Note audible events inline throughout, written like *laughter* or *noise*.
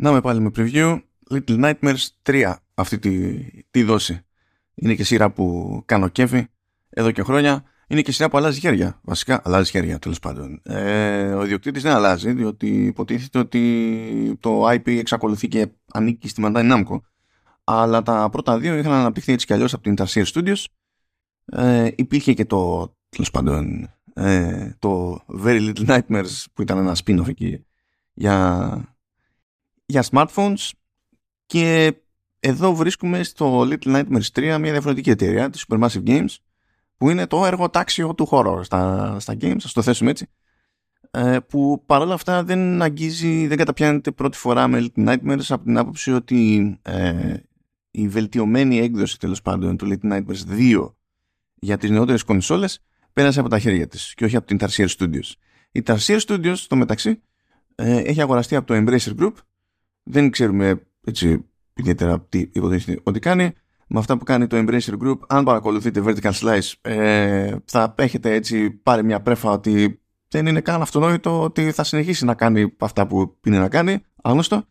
Να με πάλι με preview. Little Nightmares 3 αυτή τη, τη δόση. Είναι και σειρά που κάνω κέφι εδώ και χρόνια. Είναι και σειρά που αλλάζει χέρια. Βασικά αλλάζει χέρια τέλος πάντων. Ε, ο ιδιοκτήτης δεν αλλάζει, διότι υποτίθεται ότι το IP εξακολουθεί και ανήκει στη Bandai Namco. Αλλά τα πρώτα δύο είχαν αναπτυχθεί έτσι κι αλλιώς από την Tarsier Studios. Ε, υπήρχε και το τέλος πάντων ε, το Very Little Nightmares που ήταν ένα spin-off εκεί για, για smartphones και εδώ βρίσκουμε στο Little Nightmares 3 μια διαφορετική εταιρεία, τη Supermassive Games που είναι το εργοτάξιο του horror στα, στα games, ας το θέσουμε έτσι ε, που παρόλα αυτά δεν αγγίζει, δεν καταπιάνεται πρώτη φορά με Little Nightmares από την άποψη ότι ε, η βελτιωμένη έκδοση τέλος πάντων του Little Nightmares 2 για τις νεότερες κονσόλες πέρασε από τα χέρια της και όχι από την Tarsier Studios. Η Tarsier Studios στο μεταξύ ε, έχει αγοραστεί από το Embracer Group δεν ξέρουμε έτσι ιδιαίτερα τι υποτίθεται ότι κάνει. Με αυτά που κάνει το Embracer Group αν παρακολουθείτε Vertical Slice ε, θα έχετε έτσι πάρει μια πρέφα ότι δεν είναι καν αυτονόητο ότι θα συνεχίσει να κάνει αυτά που είναι να κάνει. Άγνωστο.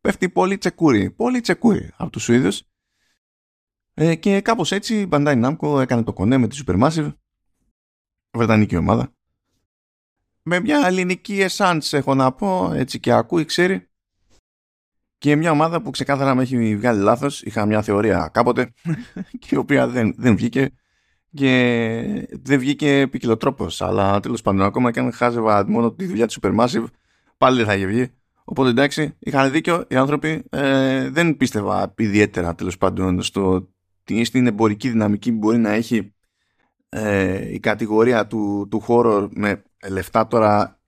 Πέφτει πολύ τσεκούρι πολύ τσεκούρι από τους Σουηδούς ε, και κάπως έτσι η Bandai Namco έκανε το κονέ με τη Supermassive. Βρετανική ομάδα. Με μια ελληνική εσάντς έχω να πω έτσι και ακούει ξέρει και μια ομάδα που ξεκάθαρα με έχει βγάλει λάθος είχα μια θεωρία κάποτε *laughs* και η οποία δεν, δεν βγήκε και δεν βγήκε ποικιλοτρόπος. Αλλά τέλος πάντων ακόμα και αν χάζευα μόνο τη δουλειά της Supermassive πάλι δεν θα είχε βγει. Οπότε εντάξει είχαν δίκιο οι άνθρωποι. Ε, δεν πίστευα ιδιαίτερα τέλος πάντων στο, στην εμπορική δυναμική που μπορεί να έχει ε, η κατηγορία του, του horror με λεφτά τώρα ε,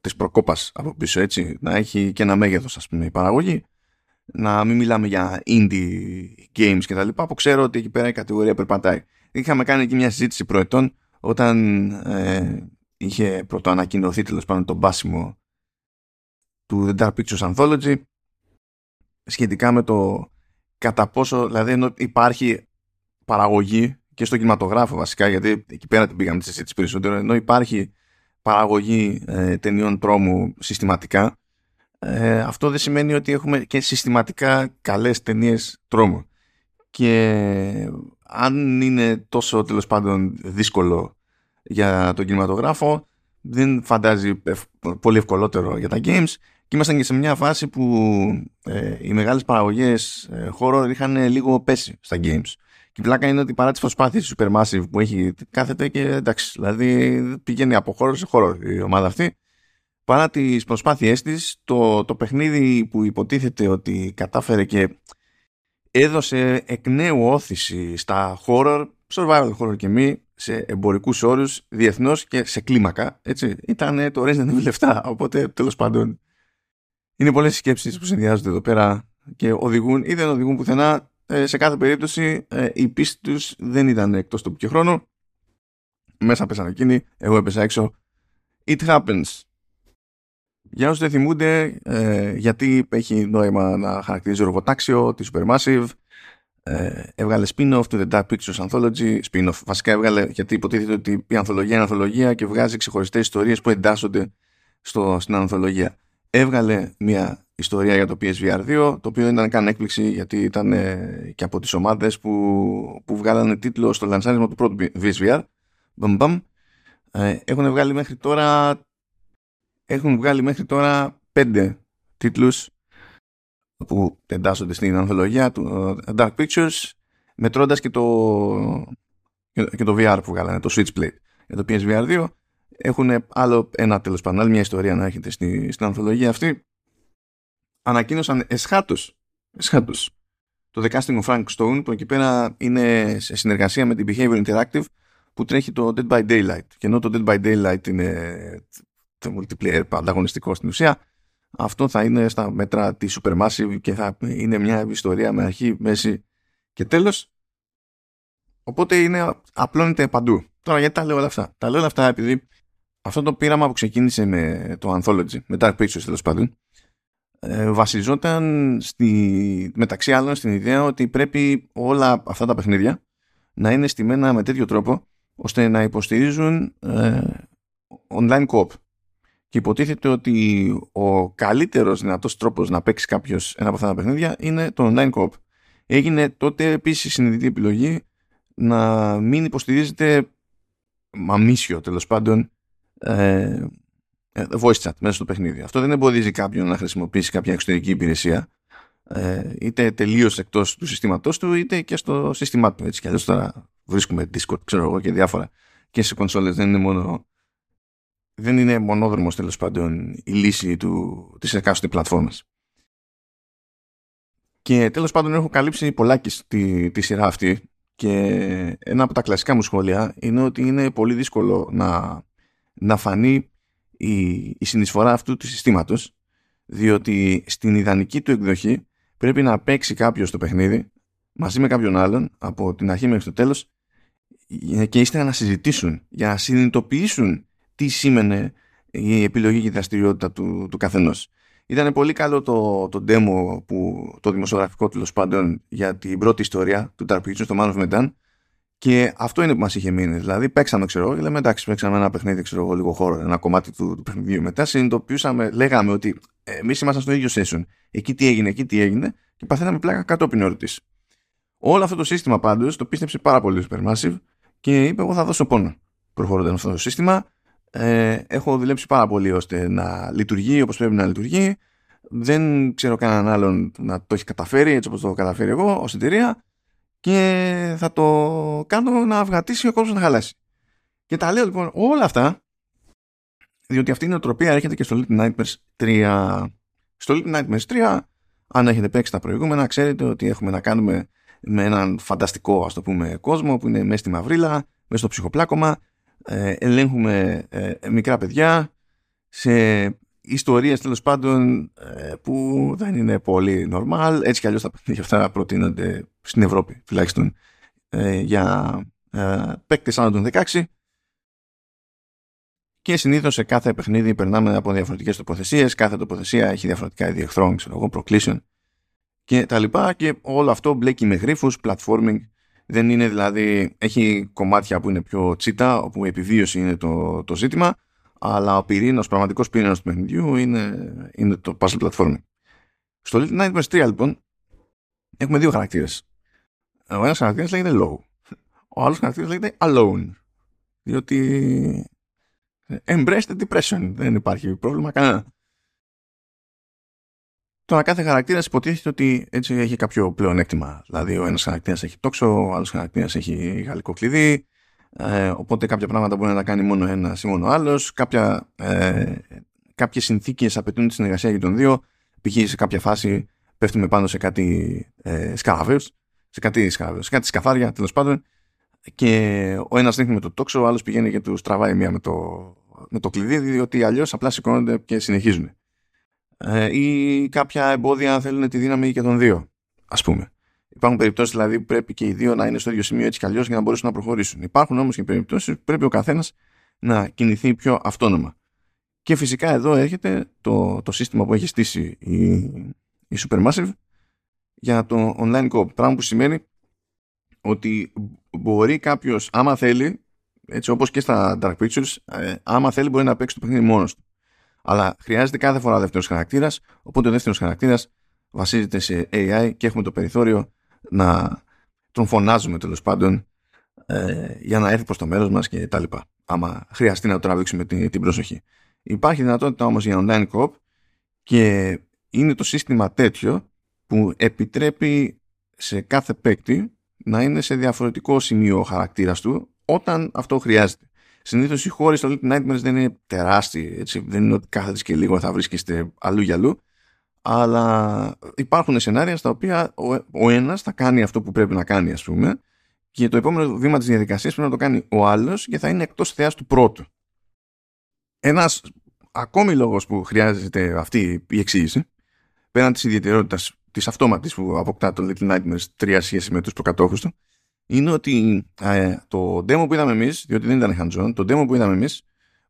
της προκόπας από πίσω έτσι να έχει και ένα μέγεθος ας πούμε η παραγωγή. Να μην μιλάμε για indie games και τα λοιπά που ξέρω ότι εκεί πέρα η κατηγορία περπατάει. Είχαμε κάνει εκεί μια συζήτηση προετών όταν ε, είχε πρωτοανακοινωθεί τέλος πάντων το μπάσιμο του The Dark Pictures Anthology σχετικά με το κατά πόσο δηλαδή ενώ υπάρχει παραγωγή και στο κινηματογράφο βασικά, γιατί εκεί πέρα την πήγαμε τη συζήτηση περισσότερο, ενώ υπάρχει παραγωγή ε, ταινιών τρόμου συστηματικά, ε, αυτό δεν σημαίνει ότι έχουμε και συστηματικά καλές ταινίες τρόμου. Και αν είναι τόσο τέλος πάντων δύσκολο για τον κινηματογράφο, δεν φαντάζει πολύ ευκολότερο για τα games και ήμασταν και σε μια φάση που ε, οι μεγάλες παραγωγές ε, horror είχαν λίγο πέσει στα games. Και η πλάκα είναι ότι παρά τις προσπάθειες του Supermassive που έχει, κάθεται και εντάξει, δηλαδή πηγαίνει από χώρο σε χώρο η ομάδα αυτή. Παρά τις προσπάθειές της, το, το παιχνίδι που υποτίθεται ότι κατάφερε και έδωσε εκ νέου όθηση στα horror, survival horror και μη, σε εμπορικούς όρους, διεθνώς και σε κλίμακα. Έτσι, ήταν το Resident Evil 7. Οπότε τέλος πάντων είναι πολλές σκέψεις που συνδυάζονται εδώ πέρα και οδηγούν ή δεν οδηγούν πουθενά ε, σε κάθε περίπτωση ε, η πίστη τους δεν ήταν εκτός του και χρόνο. Μέσα πέσαν εκείνοι, εγώ έπεσα έξω. It happens. Για όσους δεν θυμούνται ε, γιατί έχει νόημα να χαρακτηρίζει ρομποτάξιο, τη Supermassive, ε, έβγαλε spin-off του The Dark Pictures Anthology, spin-off βασικά έβγαλε γιατί υποτίθεται ότι η ανθολογία είναι ανθολογία και βγάζει ξεχωριστές ιστορίες που εντάσσονται στο, στην ανθολογία. Έβγαλε μια ιστορία για το PSVR 2, το οποίο δεν ήταν καν έκπληξη γιατί ήταν ε, και από τις ομάδες που, που βγάλανε τίτλο στο λανσάρισμα του πρώτου PSVR. Μπαμ, μπαμ. Ε, έχουν βγάλει μέχρι τώρα έχουν βγάλει μέχρι τώρα πέντε τίτλους που εντάσσονται στην ανθολογία του uh, Dark Pictures μετρώντας και το, και το VR που βγάλανε, το Switchblade για το PSVR 2 έχουν άλλο ένα τέλος πάντων, άλλη μια ιστορία να έχετε στη, στην ανθολογία αυτή ανακοίνωσαν εσχάτως, εσχάτως. Το The Casting of Frank Stone που εκεί πέρα είναι σε συνεργασία με την Behavior Interactive που τρέχει το Dead by Daylight. Και ενώ το Dead by Daylight είναι το multiplayer ανταγωνιστικό στην ουσία αυτό θα είναι στα μέτρα της Supermassive και θα είναι μια ιστορία με αρχή, μέση και τέλος. Οπότε είναι, απλώνεται παντού. Τώρα γιατί τα λέω όλα αυτά; Τα λέω όλα αυτά επειδή αυτό το πείραμα που ξεκίνησε με το Anthology με Dark Pictures τέλος πάντων ε, βασιζόταν στη, μεταξύ άλλων στην ιδέα ότι πρέπει όλα αυτά τα παιχνίδια να είναι στημένα με τέτοιο τρόπο ώστε να υποστηρίζουν ε, online co-op. και υποτίθεται ότι ο καλύτερος δυνατός τρόπος να παίξει κάποιος ένα από αυτά τα παιχνίδια είναι το online co Έγινε τότε επίσης συνειδητή επιλογή να μην υποστηρίζεται μαμίσιο τέλος πάντων ε, ε, voice chat μέσα στο παιχνίδι. Αυτό δεν εμποδίζει κάποιον να χρησιμοποιήσει κάποια εξωτερική υπηρεσία ε, είτε τελείως εκτός του συστήματός του είτε και στο σύστημά του. Έτσι κι αλλιώς τώρα βρίσκουμε Discord, ξέρω εγώ και διάφορα και σε κονσόλες δεν είναι μόνο δεν είναι μονόδρομος τέλος πάντων η λύση του, της εκάστοτε πλατφόρμας. Και τέλος πάντων έχω καλύψει πολλάκι τη, τη σειρά αυτή και ένα από τα κλασικά μου σχόλια είναι ότι είναι πολύ δύσκολο να, να φανεί η, η συνεισφορά αυτού του συστήματος διότι στην ιδανική του εκδοχή πρέπει να παίξει κάποιος το παιχνίδι μαζί με κάποιον άλλον από την αρχή μέχρι το τέλος και ύστερα να συζητήσουν για να συνειδητοποιήσουν τι σήμαινε η επιλογή και η δραστηριότητα του, του καθενός. Ήταν πολύ καλό το, το demo που, το δημοσιογραφικό τέλος πάντων για την πρώτη ιστορία του Dark Pictures, το Man of Medan και αυτό είναι που μας είχε μείνει. Δηλαδή, παίξαμε, ξέρω εγώ, και λέμε εντάξει, παίξαμε ένα παιχνίδι, ξέρω εγώ, λίγο χώρο, ένα κομμάτι του, του παιχνιδιού. Μετά συνειδητοποιούσαμε, λέγαμε ότι εμείς ήμασταν στο ίδιο session. Εκεί τι έγινε, εκεί τι έγινε, και παθαίναμε πλάκα κατόπιν ερωτή. Όλο αυτό το σύστημα πάντως το πίστεψε πάρα πολύ ο Supermassive και είπε: Εγώ θα δώσω πόνο προχωρώντας αυτό το σύστημα. Ε, έχω δουλέψει πάρα πολύ ώστε να λειτουργεί όπως πρέπει να λειτουργεί. Δεν ξέρω κανέναν άλλον να το έχει καταφέρει έτσι όπως το έχω καταφέρει εγώ ως εταιρεία και θα το κάνω να αυγατήσει ο κόσμος να χαλάσει. Και τα λέω λοιπόν όλα αυτά διότι αυτή η νοοτροπία έρχεται και στο Little Nightmares 3. Στο Little Nightmares 3, αν έχετε παίξει τα προηγούμενα, ξέρετε ότι έχουμε να κάνουμε με έναν φανταστικό ας το πούμε κόσμο που είναι μέσα στη μαυρίλα, μέσα στο ψυχοπλάκωμα ε, ελέγχουμε ε, μικρά παιδιά σε ιστορίες τέλος πάντων ε, που δεν είναι πολύ normal έτσι κι αλλιώς τα παιχνίδια αυτά προτείνονται στην Ευρώπη τουλάχιστον ε, για ε, παίκτες άνω των 16 και συνήθως σε κάθε παιχνίδι περνάμε από διαφορετικές τοποθεσίες κάθε τοποθεσία έχει διαφορετικά είδη εχθρών ξέρω εγώ, προκλήσεων και τα λοιπά και όλο αυτό μπλέκει με γρίφους, platforming. Δεν είναι δηλαδή, έχει κομμάτια που είναι πιο τσίτα όπου η επιβίωση είναι το, το ζήτημα αλλά ο πυρήνος, πραγματικός πυρήνος του παιχνιδιού είναι, είναι το puzzle platforming. Στο Little Nightmares 3 λοιπόν έχουμε δύο χαρακτήρες. Ο ένας χαρακτήρας λέγεται low. Ο άλλος χαρακτήρας λέγεται alone. Διότι embrace the depression. Δεν υπάρχει πρόβλημα κανένα. Τώρα κάθε χαρακτήρας υποτίθεται ότι έτσι έχει κάποιο πλεονέκτημα. Δηλαδή ο ένας χαρακτήρας έχει τόξο, ο άλλος χαρακτήρας έχει γαλλικό κλειδί, ε, οπότε κάποια πράγματα μπορεί να τα κάνει μόνο ένας ή μόνο άλλος. Ε, κάποιες συνθήκες απαιτούν τη συνεργασία για τον δύο. Π.χ. σε κάποια φάση πέφτουμε πάνω σε κάτι ε, σε κάτι σκάβερ, σε κάτι σκαθάρια τέλος πάντων και ο ένας δείχνει με το τόξο, ο άλλος πηγαίνει και τους τραβάει μία με το, με το κλειδί διότι αλλιώς απλά σηκώνονται και συνεχίζουν ε, ή κάποια εμπόδια θέλουν τη δύναμη και των δύο, ας πούμε. Υπάρχουν περιπτώσεις δηλαδή που πρέπει και οι δύο να είναι στο ίδιο σημείο έτσι κι αλλιώς για να μπορέσουν να προχωρήσουν. Υπάρχουν όμως και περιπτώσεις που πρέπει ο καθένας να κινηθεί πιο αυτόνομα. Και φυσικά εδώ έρχεται το, το σύστημα που έχει στήσει η, η Supermassive για το online co Πράγμα που σημαίνει ότι μπορεί κάποιος, άμα θέλει, έτσι όπως και στα Dark Pictures, ε, άμα θέλει μπορεί να παίξει το παιχνίδι μόνος του. Αλλά χρειάζεται κάθε φορά δεύτερος χαρακτήρας, οπότε ο δεύτερος χαρακτήρας βασίζεται σε AI και έχουμε το περιθώριο να τον φωνάζουμε τέλος πάντων ε, για να έρθει προς το μέρος μας και τα λοιπά. Άμα χρειαστεί να το τραβήξουμε την, την προσοχή. Υπάρχει δυνατότητα όμως για online co και είναι το σύστημα τέτοιο που επιτρέπει σε κάθε παίκτη να είναι σε διαφορετικό σημείο ο χαρακτήρας του όταν αυτό χρειάζεται. Συνήθως οι χώροι στο Little Nightmares δεν είναι τεράστιοι. Έτσι. Δεν είναι ότι κάθεται και λίγο θα βρίσκεστε αλλού για αλλού. Αλλά υπάρχουν σενάρια στα οποία ο, ο ένας θα κάνει αυτό που πρέπει να κάνει, ας πούμε, και το επόμενο βήμα της διαδικασίας πρέπει να το κάνει ο άλλος και θα είναι εκτός θεάς του πρώτου. Ένας ακόμη λόγος που χρειάζεται αυτή η εξήγηση, πέραν της ιδιαιτερότητας της αυτόματης που αποκτά το Little Nightmares 3 σχέση με τους προκατόχους του, είναι ότι ε, το demo που είδαμε εμείς, διότι δεν ήταν hands-on, το demo που είδαμε εμείς,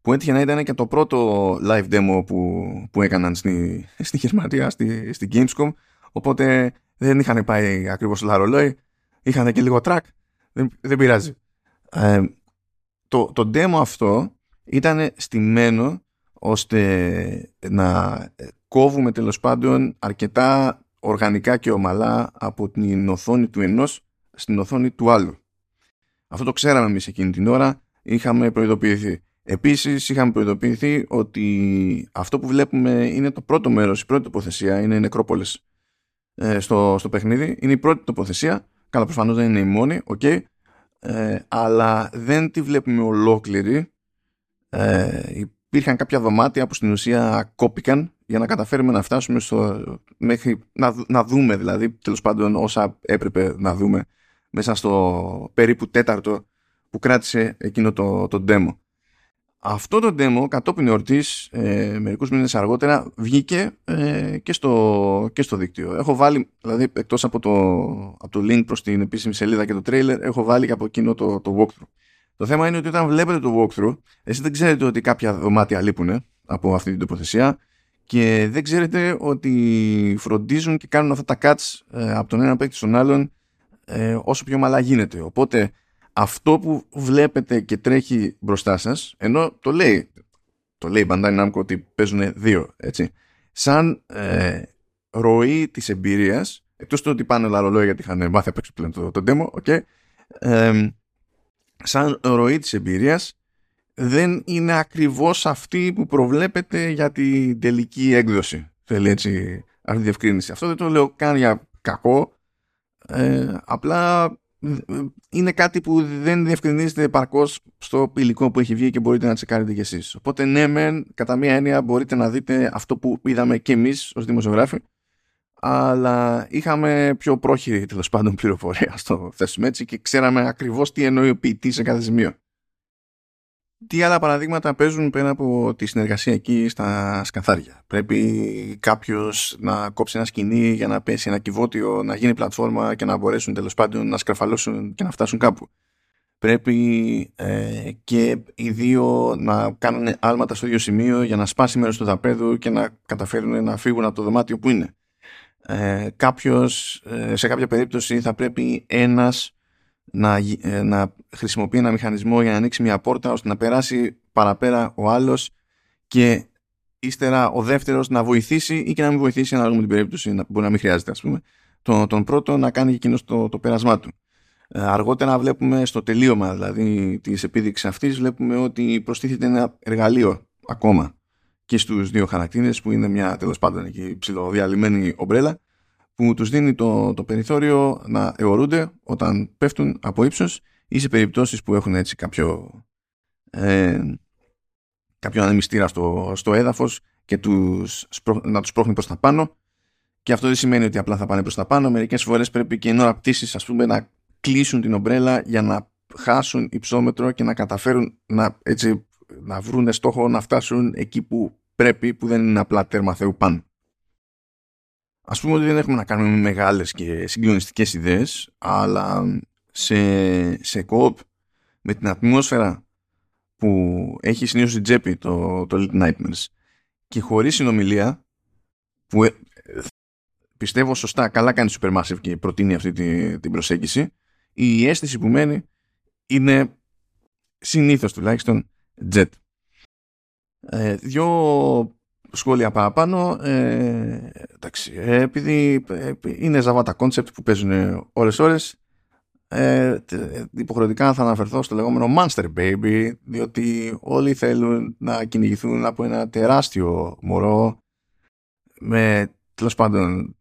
που έτυχε να ήταν και το πρώτο live demo που, που έκαναν στη, *laughs* στη Γερμανία, στη, στη Gamescom, οπότε δεν είχαν πάει ακριβώς στο ρολόι, είχαν και λίγο track, δεν, δεν πειράζει. Ε, το, το demo αυτό ήταν στημένο ώστε να κόβουμε τέλος πάντων αρκετά οργανικά και ομαλά από την οθόνη του ενός στην οθόνη του άλλου. Αυτό το ξέραμε εμείς εκείνη την ώρα, είχαμε προειδοποιηθεί. Επίσης είχαμε προειδοποιηθεί ότι αυτό που βλέπουμε είναι το πρώτο μέρος, η πρώτη τοποθεσία, είναι οι νεκρόπολες ε, στο, στο παιχνίδι, είναι η πρώτη τοποθεσία, καλά προφανώς δεν είναι η μόνη, okay, ε, αλλά δεν τη βλέπουμε ολόκληρη. Ε, υπήρχαν κάποια δωμάτια που στην ουσία κόπηκαν για να καταφέρουμε να φτάσουμε στο, μέχρι να, να δούμε δηλαδή τέλος πάντων όσα έπρεπε να δούμε μέσα στο περίπου τέταρτο που κράτησε εκείνο το, το demo. Αυτό το demo κατόπιν εορτής ε, μερικούς μήνες αργότερα βγήκε ε, και, στο, και στο δίκτυο. Έχω βάλει, δηλαδή εκτός από το, από το link προς την επίσημη σελίδα και το trailer, έχω βάλει και από εκείνο το, το walkthrough. Το θέμα είναι ότι όταν βλέπετε το walkthrough, εσείς δεν ξέρετε ότι κάποια δωμάτια λείπουν από αυτή την τοποθεσία και δεν ξέρετε ότι φροντίζουν και κάνουν αυτά τα cuts ε, από τον ένα παίκτη στον άλλον ε, όσο πιο μαλά γίνεται. Οπότε αυτό που βλέπετε και τρέχει μπροστά σας, ενώ το λέει, το λέει η Bandai Namco ότι παίζουν δύο, έτσι, σαν ε, ροή της εμπειρίας, εκτός του ότι πάνε όλα ρολόια γιατί είχαν μάθει απ' έξω πλέον το, το demo, okay, ε, σαν ροή της εμπειρίας δεν είναι ακριβώς αυτή που προβλέπετε για την τελική έκδοση. Θέλει έτσι αυτή τη διευκρίνηση. Αυτό δεν το λέω καν για κακό. Ε, απλά είναι κάτι που δεν διευκρινίζεται επαρκώς στο υλικό που έχει βγει και μπορείτε να τσεκάρετε κι εσείς. Οπότε ναι μεν, κατά μία έννοια μπορείτε να δείτε αυτό που είδαμε και εμείς ως δημοσιογράφοι αλλά είχαμε πιο πρόχειρη τέλος πάντων πληροφορία στο θέσουμε έτσι και ξέραμε ακριβώς τι εννοεί ο ποιητής σε κάθε σημείο. Τι άλλα παραδείγματα παίζουν πέρα από τη συνεργασία εκεί στα σκαθάρια; Πρέπει κάποιος να κόψει ένα σκηνή για να πέσει ένα κυβότιο, να γίνει πλατφόρμα και να μπορέσουν τέλος πάντων να σκραφαλώσουν και να φτάσουν κάπου. Πρέπει ε, και οι δύο να κάνουν άλματα στο ίδιο σημείο για να σπάσει μέρος του δαπέδου και να καταφέρουν να φύγουν από το δωμάτιο που είναι. Ε, κάποιος, ε, σε κάποια περίπτωση θα πρέπει ένας να, ε, να χρησιμοποιεί ένα μηχανισμό για να ανοίξει μια πόρτα ώστε να περάσει παραπέρα ο άλλος και ύστερα ο δεύτερος να βοηθήσει ή και να μην βοηθήσει ανάλογα με την περίπτωση να, μπορεί να μην χρειάζεται ας πούμε τον, τον πρώτο να κάνει εκείνο το, το πέρασμά του. Ε, αργότερα βλέπουμε στο τελείωμα δηλαδή της επίδειξης αυτής βλέπουμε ότι προστίθεται ένα εργαλείο ακόμα και στους δύο χαρακτήρες που είναι μια τέλος πάντων εκεί ψηλοδιαλυμένη ομπρέλα που τους δίνει το, το περιθώριο να αιωρούνται όταν πέφτουν από ύψος ή σε περιπτώσεις που έχουν έτσι κάποιο, ε, κάποιο ανεμιστήρα στο, στο έδαφος και τους, να τους πρόχνει προς τα πάνω και αυτό δεν σημαίνει ότι απλά θα πάνε προς τα πάνω μερικές φορές πρέπει και ενώ απτήσεις ας πούμε να κλείσουν την ομπρέλα για να χάσουν υψόμετρο και να καταφέρουν να, έτσι, να βρουν στόχο να φτάσουν εκεί που πρέπει που δεν είναι απλά τέρμα Θεού πάνω. Ας πούμε ότι δεν έχουμε να κάνουμε με μεγάλες και συγκλονιστικές ιδέες, αλλά σε, σε με την ατμόσφαιρα που έχει συνήθως η τσέπη το, το Little Nightmares και χωρίς συνομιλία που ε, πιστεύω σωστά καλά κάνει Supermassive και προτείνει αυτή την, την προσέγγιση η αίσθηση που μένει είναι συνήθως τουλάχιστον jet. Ε, δύο σχόλια παραπάνω. Ε, εντάξει, ε, επειδή ε, είναι ζαβάτα κόνσεπτ που παίζουν ώρες ώρες, ε, υποχρεωτικά θα αναφερθώ στο λεγόμενο Monster Baby, διότι όλοι θέλουν να κυνηγηθούν από ένα τεράστιο μωρό με τέλος πάντων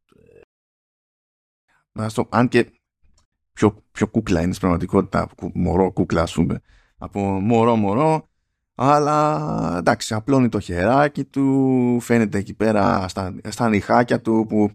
να στο, αν και πιο, πιο κούκλα είναι στην πραγματικότητα μωρό κούκλα ας πούμε από μωρό μωρό αλλά εντάξει απλώνει το χεράκι του φαίνεται εκεί πέρα στα, στα νυχάκια του που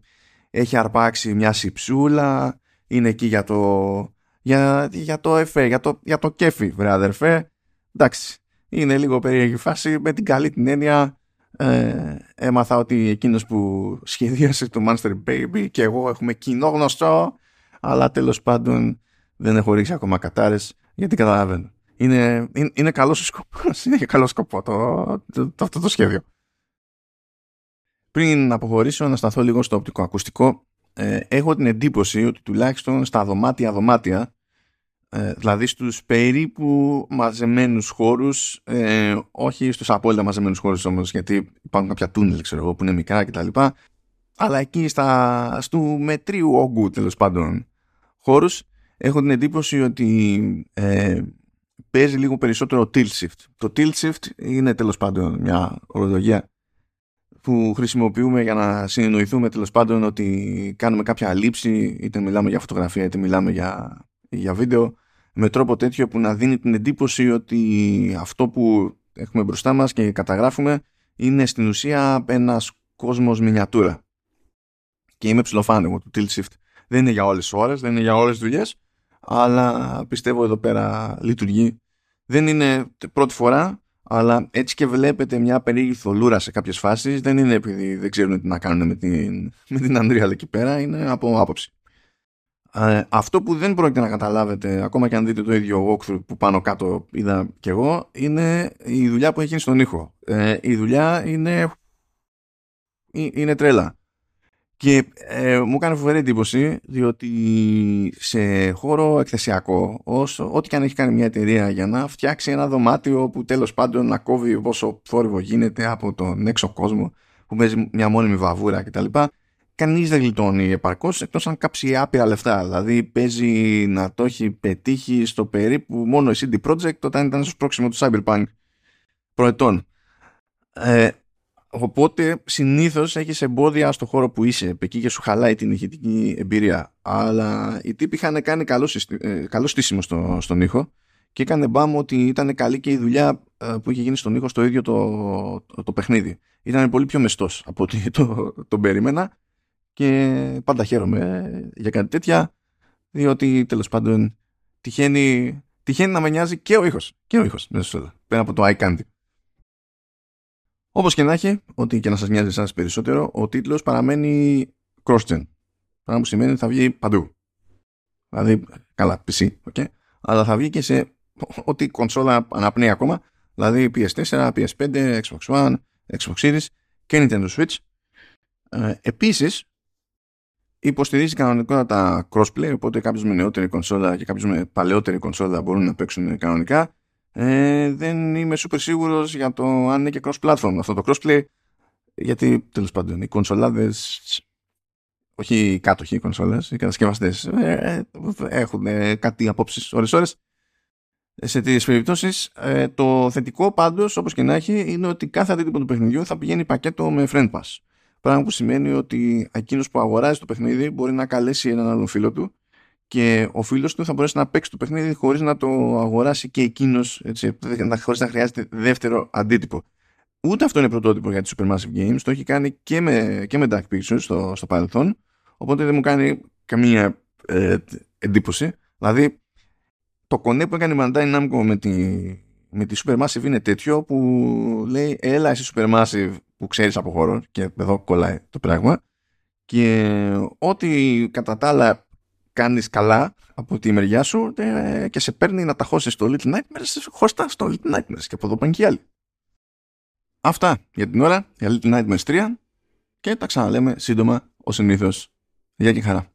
έχει αρπάξει μια συψούλα είναι εκεί για το για, για το εφέ, για το, για το κέφι βρε αδερφέ. Εντάξει είναι λίγο περίεργη φάση με την καλή την έννοια ε, έμαθα ότι εκείνος που σχεδίασε το Monster Baby και εγώ έχουμε κοινό γνωστό αλλά τέλος πάντων δεν έχω ρίξει ακόμα κατάρες γιατί καταλαβαίνω είναι, είναι, είναι καλό σκοπό. *laughs* Είναι και καλό σκοπό το, το, το, αυτό το σχέδιο. Πριν αποχωρήσω να σταθώ λίγο στο οπτικό ακουστικό, ε, έχω την εντύπωση ότι τουλάχιστον στα δωμάτια δωμάτια ε, δηλαδή στους περίπου μαζεμένους χώρους ε, όχι στους απόλυτα μαζεμένους χώρους όμως γιατί υπάρχουν κάποια τούνελ ξέρω εγώ που είναι μικρά κτλ αλλά εκεί στα, στου μετρίου όγκου τέλος πάντων χώρους έχω την εντύπωση ότι ε, παίζει λίγο περισσότερο tilt shift. Το tilt shift είναι τέλος πάντων μια ορολογία που χρησιμοποιούμε για να συνεννοηθούμε τέλος πάντων ότι κάνουμε κάποια λήψη είτε μιλάμε για φωτογραφία είτε μιλάμε για, για βίντεο με τρόπο τέτοιο που να δίνει την εντύπωση ότι αυτό που έχουμε μπροστά μας και καταγράφουμε είναι στην ουσία ένας κόσμος μινιατούρα. Και είμαι ψηλοφάν εγώ του tilt shift. Δεν είναι για όλες τις ώρες, δεν είναι για όλες τις δουλειές, αλλά πιστεύω εδώ πέρα λειτουργεί. Δεν είναι πρώτη φορά, αλλά έτσι και βλέπετε μια περίεργη θολούρα σε κάποιες φάσεις, δεν είναι επειδή δεν ξέρουν τι να κάνουν με την, με την Unreal εκεί πέρα, είναι από άποψη. Ε, αυτό που δεν πρόκειται να καταλάβετε, ακόμα και αν δείτε το ίδιο walkthrough που πάνω κάτω είδα κι εγώ, είναι η δουλειά που έχει γίνει στον ήχο. Ε, η δουλειά είναι, είναι τρέλα. Και ε, μου έκανε φοβερή εντύπωση διότι σε χώρο εκθεσιακό, όσο, ό,τι και αν έχει κάνει μια εταιρεία για να φτιάξει ένα δωμάτιο που τέλος πάντων να κόβει όσο θόρυβο γίνεται από τον έξω κόσμο που παίζει μια μόνιμη βαβούρα κτλ. Κανείς δεν γλιτώνει επαρκώς εκτός αν κάψει άπειρα λεφτά. Δηλαδή παίζει να το έχει πετύχει στο περίπου μόνο η CD Projekt όταν ήταν στο πρόξιμο του Cyberpunk προετών. Ε, Οπότε συνήθως έχεις εμπόδια στο χώρο που είσαι, εκεί και σου χαλάει την ηχητική εμπειρία. Αλλά οι τύποι είχαν κάνει καλό, ε, καλό στήσιμο στο, στον ήχο και έκανε μπάμ ότι ήταν καλή και η δουλειά ε, που είχε γίνει στον ήχο στο ίδιο το, το, το παιχνίδι. Ήταν πολύ πιο μεστός από ότι *laughs* το, τον περίμενα και πάντα χαίρομαι για κάτι τέτοια, διότι τέλος πάντων τυχαίνει, τυχαίνει να με νοιάζει και ο ήχος. Και ο ήχος πέρα από το iCandy. Όπως και να έχει, ό,τι και να σας νοιάζει εσάς περισσότερο, ο τίτλος παραμένει cross-gen. Πράγμα που σημαίνει ότι θα βγει παντού. Δηλαδή, καλά, PC, okay, αλλά θα βγει και σε ό,τι κονσόλα αναπνέει ακόμα, δηλαδή PS4, PS5, Xbox One, Xbox Series και Nintendo Switch. Ε, επίσης, υποστηρίζει κανονικότατα crossplay, οπότε κάποιος με νεότερη κονσόλα και κάποιος με παλαιότερη κονσόλα μπορούν να παίξουν κανονικά ε, δεν είμαι super σίγουρος για το αν είναι και cross-platform αυτό το crossplay γιατί τέλος πάντων οι κονσολάδες όχι οι κάτοχοι οι κονσόλες οι κατασκευαστές ε, έχουν κάτι απόψεις ώρες ώρες σε τέτοιες περιπτώσεις ε, το θετικό πάντως όπως και να έχει είναι ότι κάθε αντίτυπο του παιχνιδιού θα πηγαίνει πακέτο με friend pass. Πράγμα που σημαίνει ότι εκείνος που αγοράζει το παιχνίδι μπορεί να καλέσει έναν άλλον φίλο του και ο φίλος του θα μπορέσει να παίξει το παιχνίδι χωρίς να το αγοράσει και εκείνος έτσι, χωρίς να χρειάζεται δεύτερο αντίτυπο. Ούτε αυτό είναι πρωτότυπο για τις Supermassive Games, το έχει κάνει και με, και με Dark Pictures στο, στο παρελθόν, οπότε δεν μου κάνει καμία ε, εντύπωση. Δηλαδή, το κονέ που έκανε η Bandai Namco με τη, με τη Supermassive είναι τέτοιο που λέει έλα εσύ Supermassive που ξέρεις από χώρο και εδώ κολλάει το πράγμα και ό,τι κατά τα άλλα κάνεις καλά από τη μεριά σου ε, και σε παίρνει να τα χώσεις στο Little Nightmares, χώστα στο Little Nightmares και από εδώ πάνε και άλλοι. Αυτά για την ώρα, για Little Nightmares 3 και τα ξαναλέμε σύντομα ως συνήθως. Γεια και χαρά.